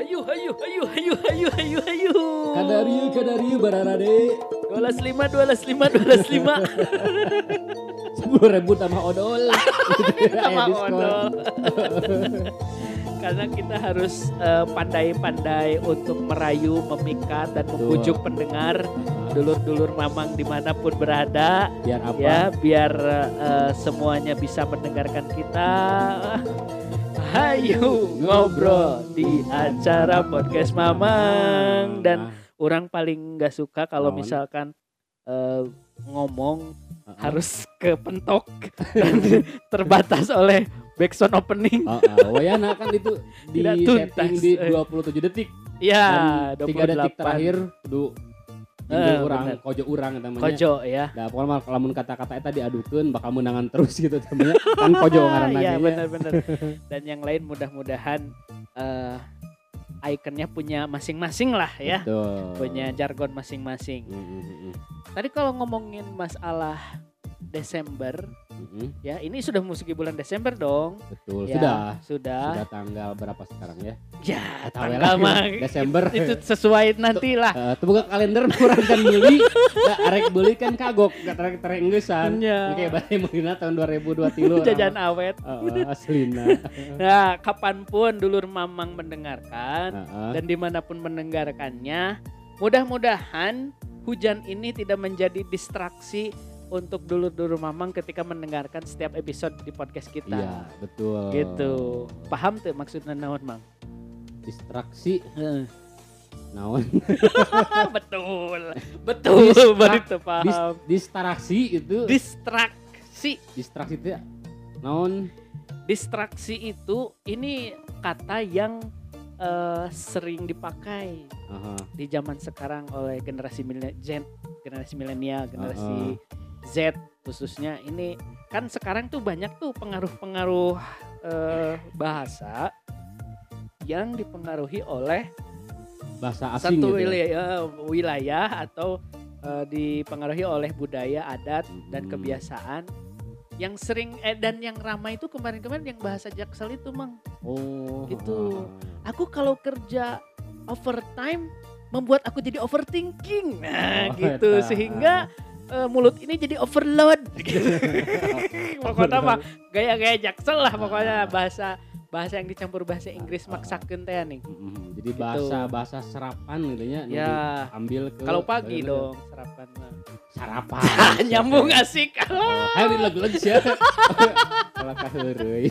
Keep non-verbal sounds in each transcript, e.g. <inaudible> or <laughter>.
Hayu, hayu, hayu, hayu, hayu, hayu, hayu. Kadariu, kadariu, bararade. Dua belas lima, dua belas lima, dua belas lima. Sepuluh ribu tambah odol. Sama odol. <laughs> <laughs> Karena kita harus eh, pandai-pandai untuk merayu, memikat dan membujuk pendengar, dulur-dulur mamang di mana pun berada, Biar apa? ya biar eh, semuanya bisa mendengarkan kita. Hayu ngobrol di acara podcast Mamang dan orang paling nggak suka kalau misalkan eh, ngomong heeh. harus kepentok dan <laughs> terbatas oleh backsound opening. Oh, oh, Wayana kan <laughs> itu di setting di Eh. 27 detik. Ya, Dan tiga detik 28. terakhir Eh, tinggal orang, bener. kojo urang namanya. Kojo ya. Nah, pokoknya lamun kata-kata eta diadukeun bakal menangan terus <laughs> gitu namanya. Kan kojo <laughs> ngaranna Iya, ge nya. benar-benar. <laughs> Dan yang lain mudah-mudahan eh ikonnya punya masing-masing lah ya. Betul. Punya jargon masing-masing. Mm, mm, mm, Tadi kalau ngomongin masalah Desember, mm, mm. ya ini sudah memasuki bulan Desember dong. Betul. Ya, Sudah. Sudah. Sudah tanggal berapa sekarang ya? Ya, Tahu tanggal lah, mah <laughs> Desember. itu sesuai nanti lah. Eh, buka kalender kurang kan beli Nah, arek beli kan kagok gak terek terek enggesan Iya. kayak badai mulina tahun 2023 <laughs> Jajan awet. Heeh, aslina <laughs> Nah, kapan pun dulur mamang mendengarkan Heeh. dan di mana pun mendengarkannya, mudah-mudahan hujan ini tidak menjadi distraksi untuk dulur-dulur mamang ketika mendengarkan setiap episode di podcast kita. iya betul Gitu. Paham tuh maksudnya naon, Mang? distraksi Heeh. naon <laughs> betul. Betul, baru itu Dis, paham. distraksi itu Distraksi. distraksi itu ya, naon Distraksi itu ini kata yang eh, sering dipakai Aha. di zaman sekarang oleh generasi milenial, Gen, generasi milenial, generasi Z khususnya ini kan sekarang tuh banyak tuh pengaruh-pengaruh eh, bahasa yang dipengaruhi oleh bahasa asing satu gitu wilayah, wilayah atau eh, dipengaruhi oleh budaya adat dan Hmm. kebiasaan yang sering eh, dan yang ramai itu kemarin-kemarin yang bahasa Jaksel itu mang oh Itu. aku kalau kerja overtime membuat aku jadi overthinking nah Oh, gitu eta. sehingga eh, mulut ini jadi overload <laughs> gitu. <laughs> pokoknya mah gaya-gaya jaksel lah pokoknya bahasa bahasa yang dicampur bahasa Inggris Ah, ah. maksakeun teh nih jadi bahasa bahasa serapan gitu ya ya ambil ke kalau pagi dong sarapan mah sarapan <laughs> nyambung asik Oh, Hari lagi-lagi sih ya. Kalau kaheureuy.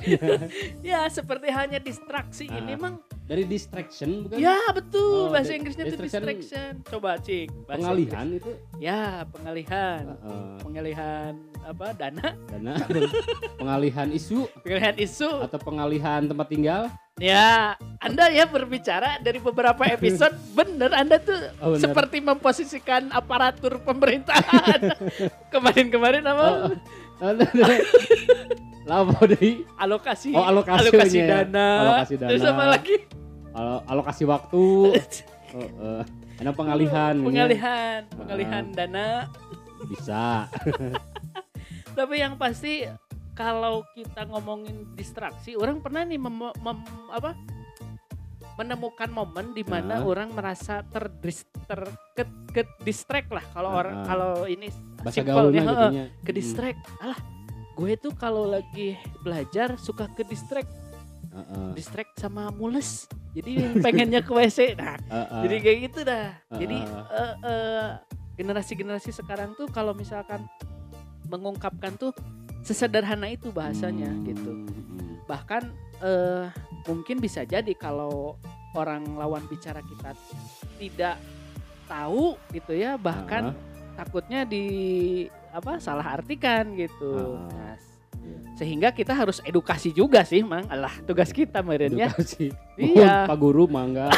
ya seperti halnya distraksi Ah. ini mang Dari distraction bukan? ya betul Oh, bahasa Inggrisnya itu distraction- distraction coba cik bahasa Pengalihan itu Inggris. ya pengalihan uh, pengalihan apa dana dana <laughs> pengalihan isu pengalihan isu atau pengalihan tempat tinggal. Ya, Anda ya berbicara dari beberapa episode <laughs> bener Anda tuh Oh, bener. seperti memposisikan aparatur pemerintahan. <laughs> Kemarin-kemarin apa? Oh, oh, Lah apa deui? alokasi, Oh, alokasi alokasi ya. dana. Alokasi Terus dana. apa lagi? Alo- Alokasi waktu. <laughs> Oh, eh. Ada pengalihan. gitu ya. Pengalihan, pengalihan dana. Bisa. <laughs> Tapi yang pasti kalau kita ngomongin distraksi, orang pernah nih mem- mem- apa? menemukan momen di mana Ah. orang merasa terdis ter ke, ke distract lah kalau orang Ah. kalau ini Bahasa simpelnya, ke distract. Alah, gue tuh kalau lagi belajar suka ke distract, Heeh. distract sama mules. Jadi pengennya ke WC. Nah, Heeh. jadi kayak gitu dah. Ah. Jadi eh, eh, generasi-generasi sekarang tuh kalau misalkan mengungkapkan tuh sesederhana itu bahasanya Hmm, gitu. Bahkan eh mungkin bisa jadi kalau orang lawan bicara kita tidak tahu gitu ya, bahkan takutnya di apa salah artikan gitu. Nah, Iya. Sehingga kita harus edukasi juga sih, Mang. Alah, tugas kita meren ya. edukasi. Iya. Pak guru mangga.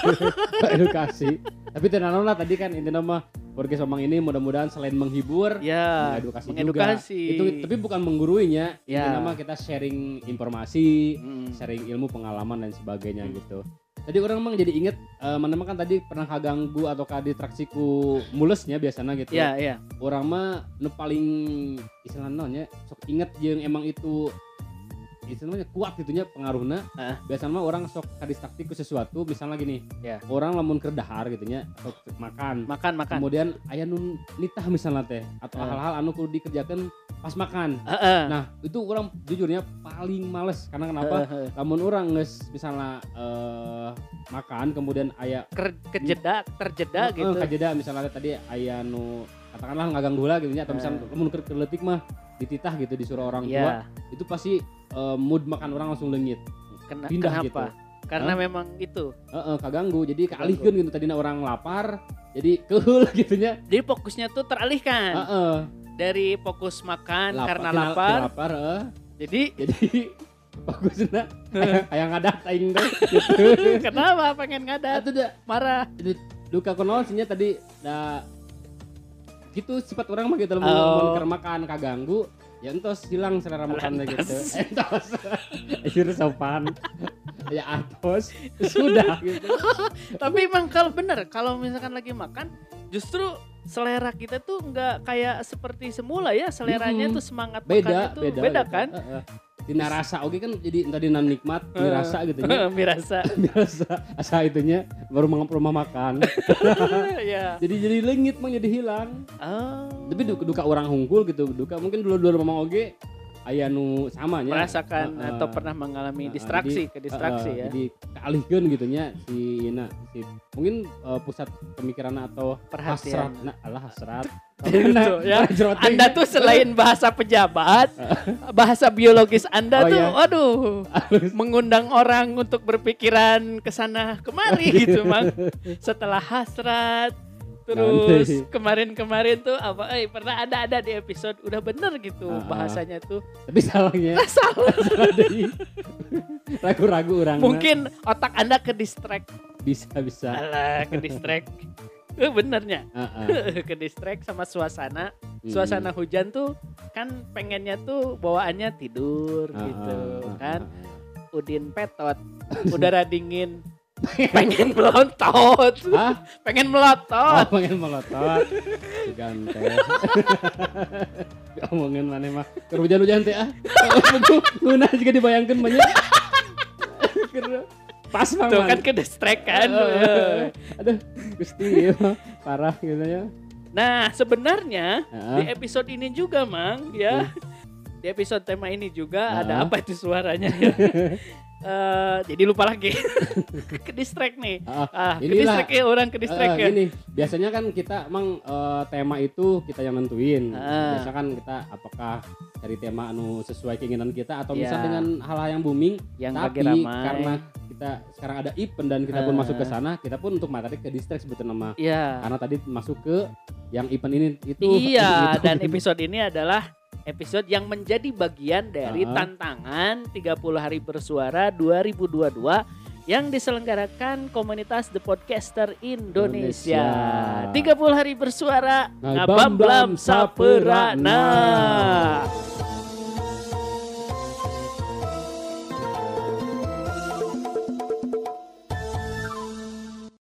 <laughs> edukasi. Tapi tenan lah tadi kan intinya mah podcast omong ini mudah-mudahan selain menghibur Ya, mengedukasi, mengedukasi. juga. Itu tapi bukan mengguruinya. Ya. Intinya mah kita sharing informasi, Mm. sharing ilmu pengalaman dan sebagainya Hmm. gitu. Tadi orang emang jadi inget eh mana kan tadi pernah kaganggu atau kadistraksiku mulesnya biasanya gitu. Ya, ya. Orang mah nu paling istilahnya ya sok inget yang emang itu istilahnya kuat gitunya pengaruhnya Heeh. biasanya mah orang sok kadistaktik ke sesuatu misalnya gini Ya. orang lamun kerdahar gitunya atau makan makan makan kemudian ayah nun nitah misalnya teh atau hal-hal anu kudu dikerjakan pas makan Heeh. nah itu orang jujurnya paling males karena kenapa Heeh. lamun orang nges misalnya eh, makan kemudian ayah Ker- kejeda terjeda Eh, gitu kajeda misalnya tadi ayah nu katakanlah ngagang gula gitu nya atau misalnya Eh. lamun ker- keletik mah dititah gitu disuruh orang tua ya itu pasti eh, mood makan orang langsung lengit. Kena, pindah kenapa? gitu. karena Hah? memang itu. Heeh, kaganggu jadi kealihkan gitu. Tadinya orang lapar jadi kehul <laughs> gitunya. Jadi fokusnya tuh teralihkan. Heeh. dari fokus makan Lapar- karena lapar. lapar heeh. jadi jadi <laughs> bagusnya kayak <laughs> kayak ngadat aing teh. Gitu kenapa pengen ngadat? Itu dah marah. Duka konon sihnya tadi da gitu sifat orang mah gitu Oh. makan kaganggu ya entos hilang selera makannya gitu. <laughs> Entos akhir sopan. Ya atos. Sudah gitu. <laughs> Tapi emang kalau bener kalau misalkan lagi makan justru selera kita tuh nggak kayak seperti semula ya. Seleranya Mm-mm. tuh semangat beda makannya tuh beda beda gitu. kan? Heeh. Dina rasa oke kan jadi tadi nan nikmat dirasa gitu <laughs> nya mirasa biasa <laughs> asa itunya baru rumah makan. <laughs> Ya jadi jadi lengit mang jadi hilang. Oh. tapi duka, duka orang hungkul gitu duka. Mungkin dulu dulu mamang oge aya nu samanya merasakan Heeh. atau pernah mengalami Heeh, distraksi jadi, ke distraksi Heeh, ya jadi kealihkeun gitu nya si Ina si mungkin eh, pusat pemikiran atau hasrat perhatian nah alah hasrat <laughs> Itu, ya. Hasrat Anda tuh selain bahasa pejabat, bahasa biologis Oh, Anda tuh, iya. waduh, mengundang orang untuk berpikiran ke sana kemari <laughs> gitu, Mang. Setelah hasrat, terus kemarin-kemarin tuh apa? Eh, pernah ada ada di episode udah bener gitu ah. bahasanya tuh. tapi salahnya <laughs> Salah. ragu-ragu orang Mungkin otak Anda ke distract. bisa bisa Alah, ke distract. Eh, benernya Heeh. <laughs> ke distract sama suasana Hmm. suasana hujan tuh kan pengennya tuh bawaannya tidur Heeh, gitu kan udin petot udara dingin <laughs> pengen melontot Hah? pengen Oh, melotot pengen melotot. Ganteng. <laughs> Ngomongin mana mah. Keur hujan-hujan teh ah. <laughs> Nguna juga dibayangkeun banyak. Pas Mang. tuh kan ke distract kan Heeh. Aduh, Gusti mah parah gitu ya. nah sebenarnya di Heeh. episode ini juga mang ya di episode tema ini juga Ah. ada apa itu suaranya ya Eh, jadi lupa lagi <laughs> ke distract nih ah ke distract ya orang ke distract Eh, ya gini, biasanya kan kita emang eh, tema itu kita yang nentuin. Ah. Biasa kan kita apakah dari tema anu sesuai keinginan kita atau bisa Ya. dengan hal-hal yang booming yang tapi ramai karena kita sekarang ada event dan kita pun Ah. masuk ke sana kita pun untuk materi ke distract sebetulnya nama ya karena tadi masuk ke yang event ini itu Iya, itu. dan episode ini adalah episode yang menjadi bagian dari Uh-huh. tantangan 30 hari bersuara 2022 yang diselenggarakan komunitas The Podcaster Indonesia. Indonesia. 30 hari bersuara ngabamblam saperana.